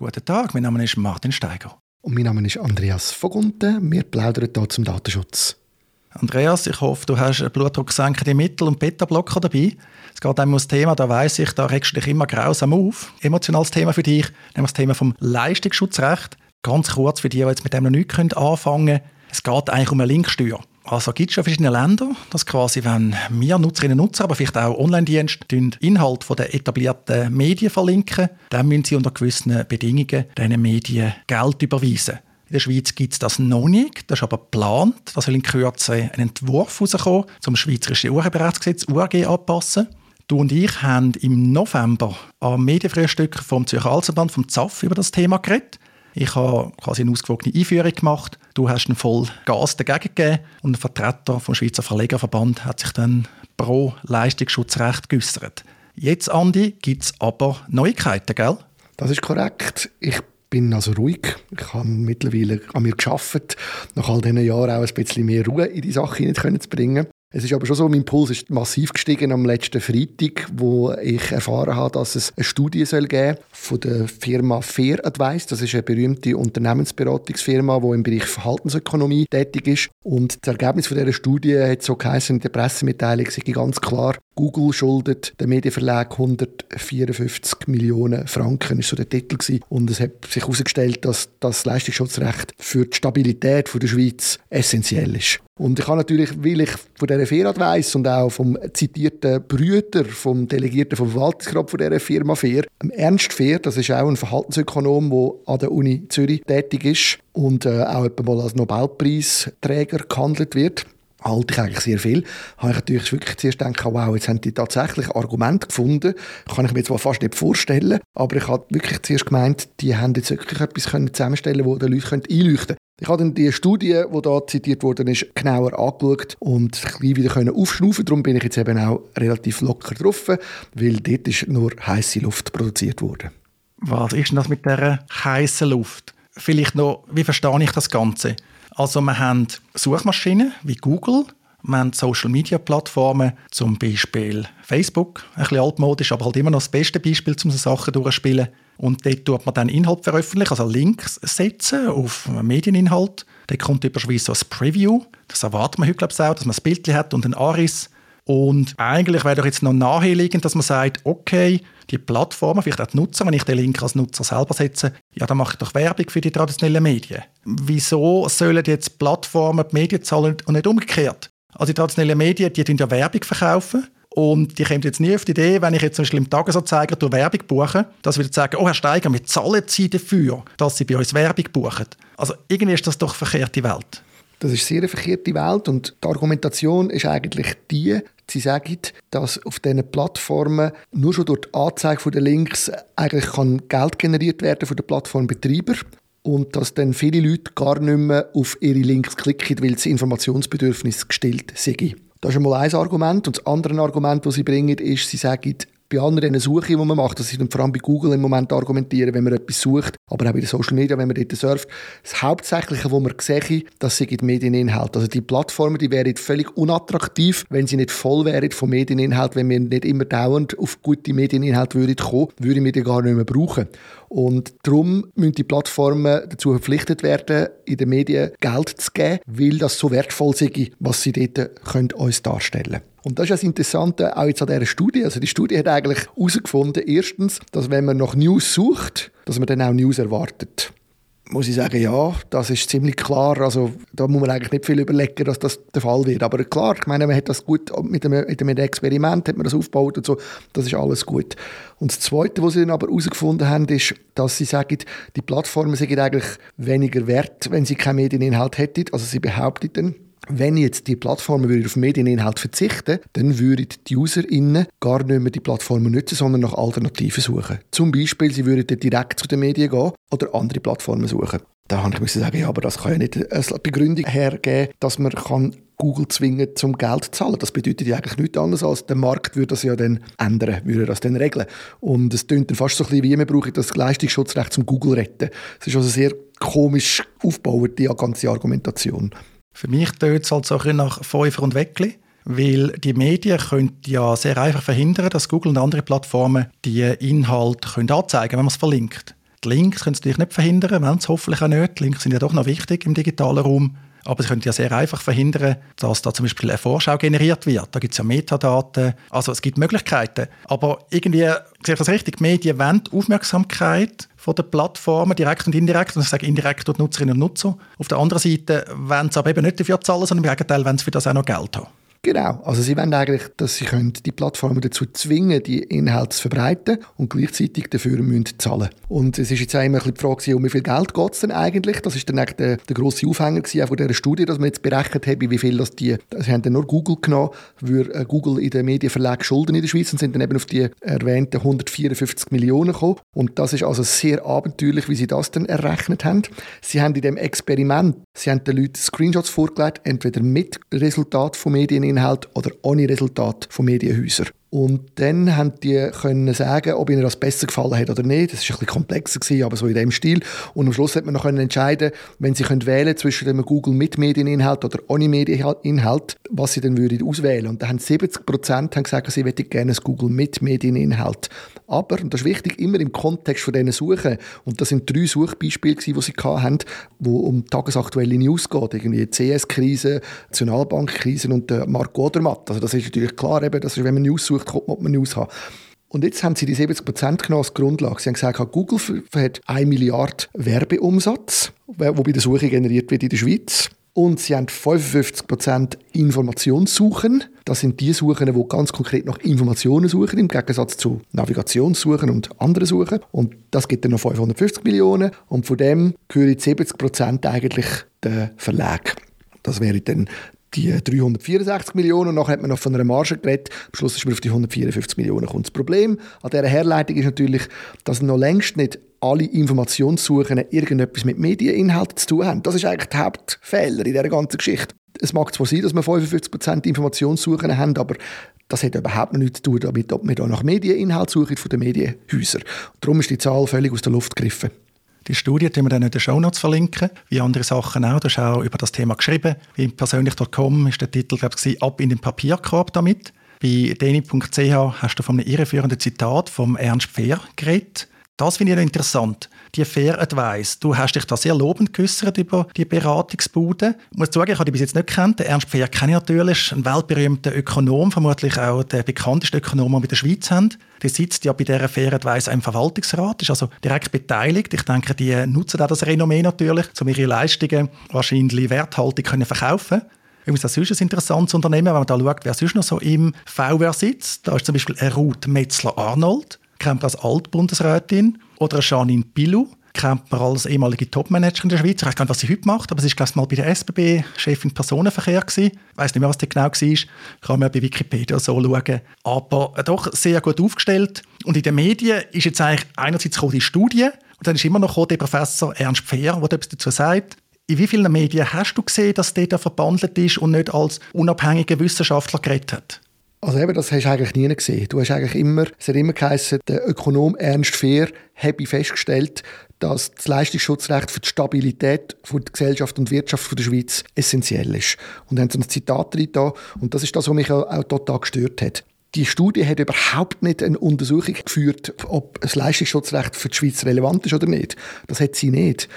Guten Tag, mein Name ist Martin Steiger. Und mein Name ist Andreas Vogunten. Wir plaudern hier zum Datenschutz. Andreas, ich hoffe, du hast blutdrucksenkende Mittel und Beta-Blocker dabei. Es geht um das Thema, da weiss ich, da regst du dich immer grausam auf. Emotionales Thema für dich, nämlich das Thema vom Leistungsschutzrecht. Ganz kurz für die, die jetzt mit dem noch nichts anfangen können. Es geht eigentlich um eine Linksteuer. Also gibt es schon verschiedene Länder, dass quasi, wenn wir Nutzerinnen und Nutzer, aber vielleicht auch Online-Dienste, Inhalt von der etablierten Medien verlinken, dann müssen sie unter gewissen Bedingungen diesen Medien Geld überweisen. In der Schweiz gibt es das noch nicht, das ist aber geplant. Da soll in Kürze ein Entwurf rauskommen, zum Schweizerischen Urheberrechtsgesetz URG anpassen. Du und ich haben im November am Medienfrühstück vom Zürcher Alzenband, vom ZAF, über das Thema geredet. Ich habe quasi eine ausgewogene Einführung gemacht. Du hast einen voll Gas dagegen gegeben und ein Vertreter vom Schweizer Verlegerverband hat sich dann pro Leistungsschutzrecht geäußert. Jetzt, Andi, gibt es aber Neuigkeiten, gell? Das ist korrekt. Ich bin also ruhig. Ich habe mittlerweile an mir geschafft, nach all diesen Jahren auch ein bisschen mehr Ruhe in die Sache hineinzubringen. Es ist aber schon so, mein Puls ist massiv gestiegen am letzten Freitag, wo ich erfahren habe, dass es eine Studie soll geben von der Firma Fair Advice. Das ist eine berühmte Unternehmensberatungsfirma, die im Bereich Verhaltensökonomie tätig ist. Und das Ergebnis von dieser Studie hat so geheißen in der Pressemitteilung, sei ganz klar, Google schuldet dem Medienverlag 154 Millionen Franken, ist so der Titel. Und es hat sich herausgestellt, dass das Leistungsschutzrecht für die Stabilität der Schweiz essentiell ist. Und ich habe natürlich, weil ich von dieser Firma weiss und auch vom zitierten Brüder, vom Delegierten vom Verwaltungsrat von dieser Firma Fair, Ernst Fair, das ist auch ein Verhaltensökonom, der an der Uni Zürich tätig ist und äh, auch mal als Nobelpreisträger gehandelt wird halte ich eigentlich sehr viel, habe ich natürlich wirklich zuerst gedacht, wow, jetzt haben die tatsächlich Argumente gefunden. Kann ich mir zwar fast nicht vorstellen, aber ich habe wirklich zuerst gemeint, die haben jetzt wirklich etwas können zusammenstellen können, das den Leuten einleuchten könnte. Ich habe dann die Studie, die da zitiert worden ist, genauer angeschaut und ein wieder können aufschnaufen. Darum bin ich jetzt eben auch relativ locker drauf, weil dort ist nur heiße Luft produziert worden. Was ist denn das mit dieser heißen Luft? Vielleicht noch, wie verstehe ich das Ganze? Also wir haben Suchmaschinen wie Google, wir haben Social-Media-Plattformen, zum Beispiel Facebook, ein bisschen altmodisch, aber halt immer noch das beste Beispiel, um so Sachen durchzuspielen. Und dort tut man dann Inhalt veröffentlichen, also Links setzen auf Medieninhalt. Dort kommt übrigens so ein Preview. Das erwartet man heute, glaube ich, auch, dass man ein Bild hat und einen Aris. Und eigentlich wäre doch jetzt noch naheliegend, dass man sagt, okay, die Plattformen, vielleicht auch die Nutzer, wenn ich den Link als Nutzer selber setze, ja, dann mache ich doch Werbung für die traditionellen Medien. Wieso sollen jetzt Plattformen die Medien zahlen und nicht umgekehrt? Also die traditionellen Medien, die ja Werbung verkaufen und die kommen jetzt nie auf die Idee, wenn ich jetzt zum Beispiel im Tagesanzeiger durch Werbung buche, dass wir sagen, oh Herr Steiger, wir zahlen Sie dafür, dass Sie bei uns Werbung buchen. Also irgendwie ist das doch verkehrte Welt. Das ist sehr eine verkehrte Welt und die Argumentation ist eigentlich die, sie sagen, dass auf diesen Plattformen nur schon durch die Anzeige der Links eigentlich kann Geld generiert werden von den Plattformbetreiber und dass dann viele Leute gar nicht mehr auf ihre Links klicken, weil das Informationsbedürfnis gestillt sei. Das ist einmal ein Argument. Und das andere Argument, das sie bringen, ist, sie sagen, bei anderen Suche, die man macht, das ist vor allem bei Google im Moment argumentieren, wenn man etwas sucht, aber auch bei den Social Media, wenn man dort surft, das Hauptsächliche, was man sehe, das sind Medieninhalte. Also die Plattformen, die wären völlig unattraktiv, wenn sie nicht voll wären von Medieninhalt, wenn wir nicht immer dauernd auf gute Medieninhalte würden kommen, würden wir die gar nicht mehr brauchen. Und darum müssen die Plattformen dazu verpflichtet werden, in den Medien Geld zu geben, weil das so wertvoll ist, was sie dort können uns darstellen können. Und das ist das Interessante auch jetzt an dieser Studie. Also die Studie hat eigentlich herausgefunden, erstens, dass wenn man nach News sucht, dass man dann auch News erwartet muss ich sagen, ja, das ist ziemlich klar. Also da muss man eigentlich nicht viel überlegen, dass das der Fall wird. Aber klar, ich meine, man hat das gut mit einem, mit einem Experiment hat man das aufgebaut und so. Das ist alles gut. Und das Zweite, was sie dann aber herausgefunden haben, ist, dass sie sagen, die Plattformen sind eigentlich weniger wert, wenn sie keinen Medieninhalt hätten. Also sie behaupten dann, wenn jetzt die Plattformen auf Medieninhalt verzichten dann würden die UserInnen gar nicht mehr die Plattformen nutzen, sondern nach Alternativen suchen. Zum Beispiel, sie würden direkt zu den Medien gehen oder andere Plattformen suchen. Da habe ich sagen, ja, aber das kann ja nicht als Begründung hergeben, dass man kann Google zwingen zum Geld zu zahlen. Das bedeutet ja eigentlich nichts anderes als der Markt würde das ja dann ändern, würde das dann regeln. Und es klingt dann fast so ein bisschen wie, wir brauchen das Leistungsschutzrecht zum Google retten. Es ist also sehr komisch aufgebaut, die ganze Argumentation. Für mich tönt es halt so ein nach Pfeifer und Weckli, weil die Medien können ja sehr einfach verhindern, dass Google und andere Plattformen die Inhalte können anzeigen können, wenn man es verlinkt. Die Links können sie natürlich nicht verhindern, wenn es hoffentlich auch nicht. Die Links sind ja doch noch wichtig im digitalen Raum. Aber sie können ja sehr einfach verhindern, dass da zum Beispiel eine Vorschau generiert wird. Da gibt es ja Metadaten. Also es gibt Möglichkeiten. Aber irgendwie, sehe ich das richtig, die Medien wollen Aufmerksamkeit von den Plattformen, direkt und indirekt. Und ich sage indirekt durch Nutzerinnen und Nutzer. Auf der anderen Seite wollen sie aber eben nicht dafür zahlen, sondern im Gegenteil wollen sie für das auch noch Geld haben. Genau, also sie wollen eigentlich, dass sie können die Plattformen dazu zwingen, die Inhalte zu verbreiten und gleichzeitig dafür müssen zahlen. Und es ist jetzt auch immer ein die Frage, um wie viel Geld geht es denn eigentlich? Das ist dann der, der grosse Aufhänger von dieser Studie, dass wir jetzt berechnet haben, wie viel das die, sie haben dann nur Google genommen, für äh, Google in den Medienverlag Schulden in der Schweiz und sind dann eben auf die erwähnten 154 Millionen gekommen. Und das ist also sehr abenteuerlich, wie sie das dann errechnet haben. Sie haben in dem Experiment, sie haben den Leuten Screenshots vorgelegt, entweder mit Resultat von Medien Inhalt oder ohne Resultat von Medienhäusern. Und dann haben die können sagen, ob ihnen das besser gefallen hat oder nicht. Das war ein bisschen komplexer, gewesen, aber so in dem Stil. Und am Schluss hat man noch können entscheiden, wenn sie können wählen zwischen dem Google mit Medieninhalt oder ohne Medieninhalt, was sie dann würden auswählen. Und da haben 70 Prozent gesagt, sie möchten gerne das Google mit Medieninhalt. Aber, und das ist wichtig, immer im Kontext von diesen Suchen. Und das sind drei Suchbeispiele, die sie hatten, wo um tagesaktuelle News geht. Irgendwie CS-Krise, Nationalbank-Krise und der Mark Odermatt. Also das ist natürlich klar, eben, das ist, wenn man News sucht, kommt man man News haben. Und jetzt haben sie die 70 Prozent genommen als Grundlage. Sie haben gesagt, Google hat 1 Milliarde Werbeumsatz, der bei der Suche generiert wird in der Schweiz. Und sie haben 55 Prozent Informationssuchen. Das sind die Suchen, die ganz konkret nach Informationen suchen, im Gegensatz zu Navigationssuchen und anderen Suchen. Und das gibt dann noch 550 Millionen. Und von dem gehören 70 Prozent eigentlich der Verlag. Das wäre dann die 364 Millionen und nachher hat man noch von einer Marge geredet. Am Schluss ist man auf die 154 Millionen gekommen. Das Problem an dieser Herleitung ist natürlich, dass noch längst nicht alle Informationssuchen irgendetwas mit Medieninhalten zu tun haben. Das ist eigentlich der Hauptfehler in dieser ganzen Geschichte. Es mag zwar sein, dass wir 55% Informationssuchen haben, aber das hat überhaupt nichts zu tun damit, ob wir da nach Medieninhalt suchen von den Medienhäusern. Darum ist die Zahl völlig aus der Luft gegriffen. Die Studie die wir dann in den Shownotes verlinken, wie andere Sachen auch. Du hast auch über das Thema geschrieben. Wie persönlich.com ist der Titel, glaube ich, «Ab in den Papierkorb damit». Bei deni.ch hast du von einem irreführenden Zitat vom Ernst Pfehr geredet. Das finde ich interessant die Fair Advice. Du hast dich da sehr lobend geäußert über die Beratungsbude. Ich muss sagen, ich habe die bis jetzt nicht kennt. Ernst Pfehr kenne ich natürlich, ein weltberühmter Ökonom, vermutlich auch der bekannteste Ökonom, den wir in der Schweiz haben. Der sitzt ja bei dieser Fair Advice im Verwaltungsrat, ist also direkt beteiligt. Ich denke, die nutzen auch das Renommee natürlich, um ihre Leistungen wahrscheinlich werthaltig können verkaufen Übrigens, das ist ein interessantes Unternehmen, wenn man da schaut, wer sonst noch so im VR sitzt. Da ist zum Beispiel Ruth Metzler-Arnold, kennt man als Altbundesrätin. Oder Janine Bilou, kennt man als ehemalige Topmanagerin der Schweiz. Ich weiß gar nicht, was sie heute macht, aber sie war mal bei der SBB Chefin Personenverkehr gewesen. Ich weiß nicht mehr, was das genau war. Kann man bei Wikipedia so schauen. Aber doch sehr gut aufgestellt. Und in den Medien ist jetzt eigentlich einerseits die Studie und dann ist immer noch der Professor Ernst Pfehr, der etwas dazu sagt. In wie vielen Medien hast du gesehen, dass der da verbandelt ist und nicht als unabhängiger Wissenschaftler geredet hat? Also eben, das hast du eigentlich nie gesehen. Du hast eigentlich immer, es hat immer geheißen, der Ökonom Ernst Fehr habe festgestellt, dass das Leistungsschutzrecht für die Stabilität von der Gesellschaft und Wirtschaft von der Schweiz essentiell ist. Und haben so ein Zitat drin da, und das ist das, was mich auch total gestört hat. Die Studie hat überhaupt nicht eine Untersuchung geführt, ob das Leistungsschutzrecht für die Schweiz relevant ist oder nicht. Das hat sie nicht.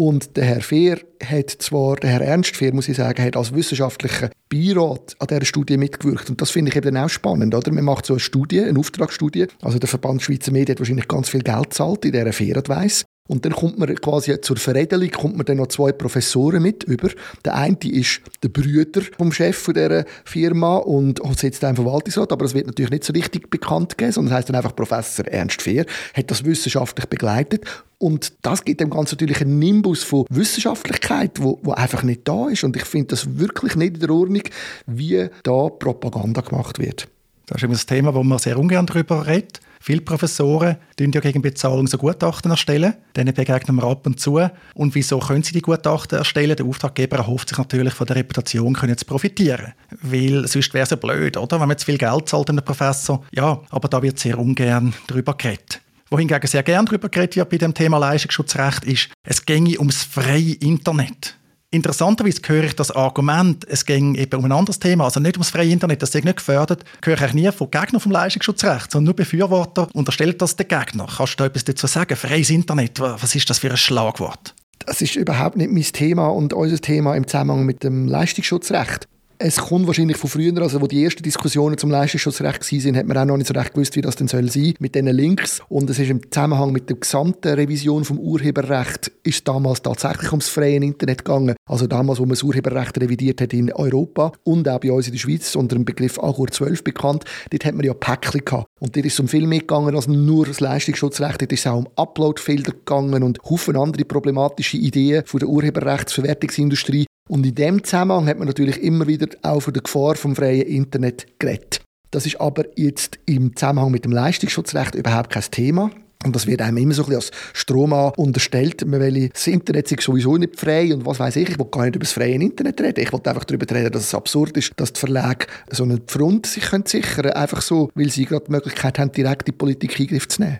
Und der Herr Fehr hat zwar, der Herr Ernst Fehr, muss ich sagen, hat als wissenschaftlicher Beirat an dieser Studie mitgewirkt. Und das finde ich eben auch spannend, oder? Man macht so eine Studie, eine Auftragsstudie. Also der Verband Schweizer Medien hat wahrscheinlich ganz viel Geld zahlt in dieser Fehr-Advice. Und dann kommt man quasi zur Veredelung kommt man dann noch zwei Professoren mit über. Der eine ist der Brüder vom Chef von dieser Firma und sitzt im Verwaltungsrat, aber das wird natürlich nicht so richtig bekannt geben, sondern das heißt dann einfach Professor Ernst Fehr, hat das wissenschaftlich begleitet und das gibt dem Ganzen natürlich einen Nimbus von Wissenschaftlichkeit, wo, wo einfach nicht da ist. Und ich finde das wirklich nicht in der Ordnung, wie da Propaganda gemacht wird. Das ist das Thema, wo man sehr ungern darüber redet. Viele Professoren tun ja gegen Bezahlung so Gutachten erstellen. Denen begegnen wir ab und zu. Und wieso können sie die Gutachten erstellen? Der Auftraggeber erhofft sich natürlich von der Reputation können zu profitieren. Weil sonst wäre es ja blöd, oder? Wenn man zu viel Geld zahlt einem Professor. Ja, aber da wird sehr ungern darüber geredet. Wohingegen sehr gern darüber geredet wird bei dem Thema Leistungsschutzrecht ist, es ginge ums freie Internet. Interessanterweise höre ich das Argument, es ging eben um ein anderes Thema, also nicht ums freie Internet, das ist nicht gefördert, höre ich nie von Gegnern vom Leistungsschutzrecht, sondern nur Befürworter unterstellen das den Gegner. Kannst du da etwas dazu sagen? Freies Internet, was ist das für ein Schlagwort? Das ist überhaupt nicht mein Thema und unser Thema im Zusammenhang mit dem Leistungsschutzrecht. Es kommt wahrscheinlich von früher, also wo die ersten Diskussionen zum Leistungsschutzrecht waren, hat man auch noch nicht so recht gewusst, wie das denn soll sein mit diesen Links. Und es ist im Zusammenhang mit der gesamten Revision vom Urheberrecht ist damals tatsächlich ums freie Internet gegangen. Also damals, wo man das Urheberrecht revidiert hat in Europa und auch bei uns in der Schweiz unter dem Begriff Achur 12 bekannt, dort hat man ja Päckchen gehabt. Und dort ist es um viel mehr gegangen als nur das Leistungsschutzrecht. Dort ist es auch um Uploadfilter gegangen und Haufen andere problematische Ideen von der Urheberrechtsverwertungsindustrie, und in dem Zusammenhang hat man natürlich immer wieder auch von der Gefahr vom freien Internet geredet. Das ist aber jetzt im Zusammenhang mit dem Leistungsschutzrecht überhaupt kein Thema. Und das wird einem immer so ein bisschen als Strom unterstellt. Man will, das Internet sei sowieso nicht frei und was weiß ich. Ich will gar nicht über das freie Internet reden. Ich will einfach darüber reden, dass es absurd ist, dass die Verlage so einen Front sich sichern können. Einfach so, weil sie gerade die Möglichkeit haben, direkt die Politik Eingriff zu nehmen.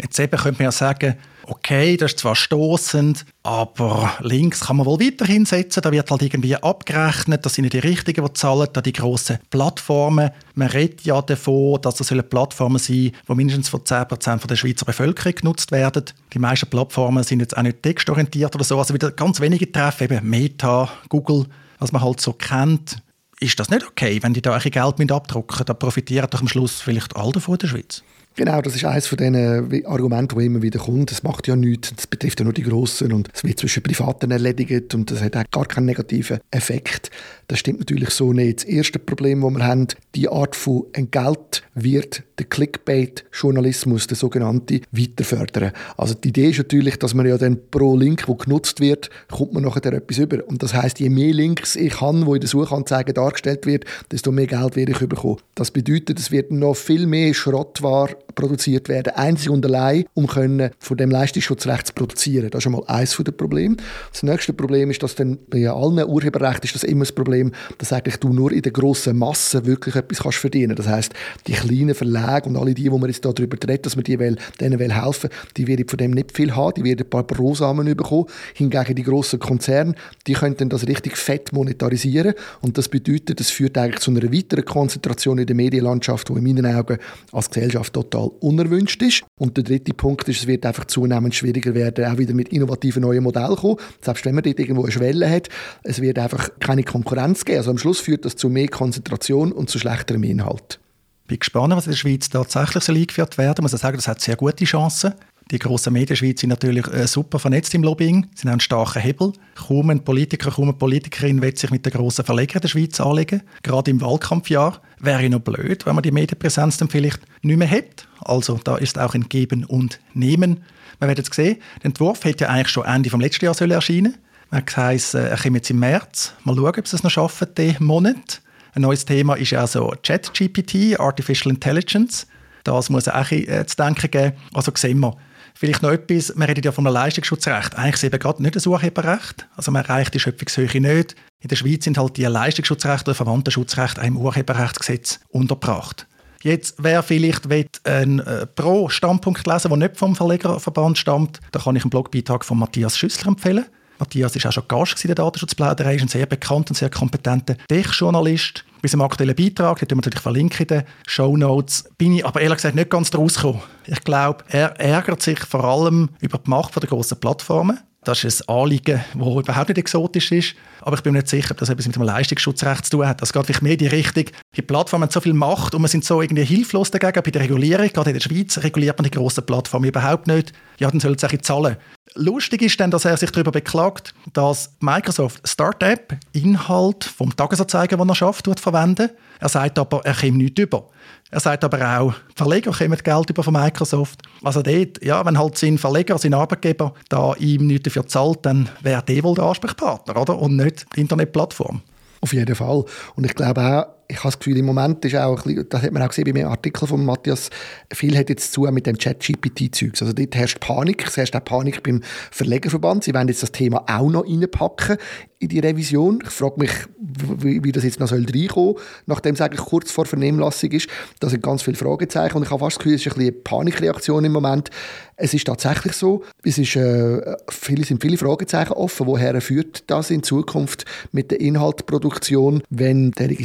Jetzt eben könnte man ja sagen, okay, das ist zwar stoßend, aber links kann man wohl weiterhin setzen. Da wird halt irgendwie abgerechnet, das sind ja die Richtigen, die zahlen, da die grossen Plattformen. Man redet ja davon, dass das Plattformen sein die mindestens von 10% der Schweizer Bevölkerung genutzt werden. Die meisten Plattformen sind jetzt auch nicht textorientiert oder so, also wieder ganz wenige treffen, eben Meta, Google, was man halt so kennt. Ist das nicht okay, wenn die da ein Geld mit abdrucken? Da profitieren doch am Schluss vielleicht alle in der Schweiz. Genau, das ist eines von den Argumenten, die immer wieder kommt. Es macht ja nichts, es betrifft ja nur die Grossen und es wird zwischen Privaten erledigt und das hat auch gar keinen negativen Effekt. Das stimmt natürlich so nicht. Das erste Problem, das wir haben, die Art von Entgelt wird der Clickbait-Journalismus, der sogenannte, weiter fördern. Also die Idee ist natürlich, dass man ja dann pro Link, der genutzt wird, kommt man nachher etwas über. Und das heißt, je mehr Links ich habe, wo in der Suchanzeige dargestellt wird, desto mehr Geld werde ich bekommen. Das bedeutet, es wird noch viel mehr Schrottware produziert werden, einzig und allein, um können von dem Leistungsschutzrecht zu produzieren. Das ist schon mal eines der Probleme. Das nächste Problem ist, dass dann bei allen Urheberrechten ist das immer das Problem, dass eigentlich du nur in der grossen Masse wirklich etwas kannst verdienen. Das heißt, die kleinen Verlage und alle die, wo wir jetzt darüber reden, dass wir die will, denen will helfen, die werden von dem nicht viel haben, die werden ein paar Brosamen bekommen. Hingegen die grossen Konzerne, die könnten das richtig fett monetarisieren und das bedeutet, das führt eigentlich zu einer weiteren Konzentration in der Medienlandschaft, die in meinen Augen als Gesellschaft total total unerwünscht ist. Und der dritte Punkt ist, es wird einfach zunehmend schwieriger werden, auch wieder mit innovativen neuen Modellen kommen. Selbst wenn man dort irgendwo eine Schwelle hat, es wird einfach keine Konkurrenz geben. Also am Schluss führt das zu mehr Konzentration und zu schlechterem Inhalt. Ich bin gespannt, was in der Schweiz tatsächlich eingeführt werden soll. Ich muss sagen, das hat sehr gute Chancen. Die grossen Medien Schweiz sind natürlich äh, super vernetzt im Lobbying, sie haben einen starken Hebel. Kaum ein Politiker, kaum eine Politikerin will sich mit den grossen Verlegern der Schweiz anlegen. Gerade im Wahlkampfjahr wäre noch blöd, wenn man die Medienpräsenz dann vielleicht nicht mehr hat. Also da ist auch ein Geben und Nehmen. Wir werden es sehen. Der Entwurf hätte ja eigentlich schon Ende des letzten Jahres erscheinen Man hat gesagt, äh, er kommt jetzt im März. Mal schauen, ob sie es noch schaffen, diesen Monat. Ein neues Thema ist ja so ChatGPT, Artificial Intelligence. Das muss auch äh, zu denken geben. Also sehen wir, Vielleicht noch etwas, man redet ja einem Leistungsschutzrecht. Eigentlich ist es eben gerade nicht ein Urheberrecht. Also man erreicht die Schöpfungshöhe nicht. In der Schweiz sind halt die Leistungsschutzrechte oder verwandte Schutzrechte im Urheberrechtsgesetz untergebracht. Jetzt, wer vielleicht einen äh, Pro-Standpunkt lesen der nicht vom Verlegerverband stammt, da kann ich einen Blogbeitrag von Matthias Schüssler empfehlen. Matthias war auch schon Gast in der Datenschutzplauderei, ist ein sehr bekannter und sehr kompetenter Tech-Journalist. Bei seinem aktuellen Beitrag, den wir natürlich verlinken in den Show Notes, bin ich aber ehrlich gesagt nicht ganz draus gekommen. Ich glaube, er ärgert sich vor allem über die Macht der grossen Plattformen. Das ist ein Anliegen, das überhaupt nicht exotisch ist. Aber ich bin mir nicht sicher, ob das etwas mit dem Leistungsschutzrecht zu tun hat. Das geht vielleicht mehr in die Richtung, die Plattformen haben so viel Macht und wir sind so irgendwie hilflos dagegen. Bei der Regulierung, gerade in der Schweiz, reguliert man die grossen Plattformen überhaupt nicht. Ja, dann sollen sie auch zahlen. Lustig ist dann, dass er sich darüber beklagt, dass Microsoft Startup Inhalt vom Tagesanzeiger, den er schafft, verwenden. Er sagt aber, er kommt nichts über. Er sagt aber auch, die Verleger kommen Geld über von Microsoft. Also dort, ja, wenn halt sein Verleger, sein Arbeitgeber da ihm nichts dafür zahlt, dann wäre der wohl der Ansprechpartner, oder? Und nicht die Internetplattform. Auf jeden Fall. Und ich glaube auch, ich habe das Gefühl, im Moment ist auch, das hat man auch gesehen bei einem Artikel von Matthias, viel hat jetzt zu mit dem Chat-GPT-Zeugs. Also dort herrscht Panik. Es herrscht auch Panik beim Verlegerverband. Sie wollen jetzt das Thema auch noch reinpacken in die Revision. Ich frage mich, wie, wie das jetzt noch reinkommen soll, nachdem es eigentlich kurz vor Vernehmlassung ist. Da sind ganz viele Fragezeichen und ich habe fast das Gefühl, es ist ein bisschen eine Panikreaktion im Moment. Es ist tatsächlich so, es ist, äh, viele, sind viele Fragezeichen offen, woher führt das in Zukunft mit der Inhaltproduktion, wenn derige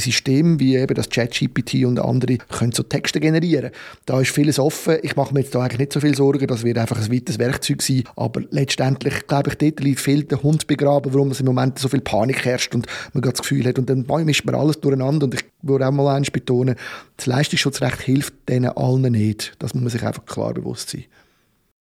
Wie eben das ChatGPT und andere können so Texte generieren. Da ist vieles offen. Ich mache mir jetzt da eigentlich nicht so viel Sorgen, das wird einfach ein weiteres Werkzeug sein, aber letztendlich glaube ich, dort liegt viel der Hund begraben, warum es im Moment so viel Panik herrscht und man das Gefühl hat und dann mischt man alles durcheinander und ich würde auch mal eins betonen, das Leistungsschutzrecht hilft denen allen nicht. Das muss man sich einfach klar bewusst sein.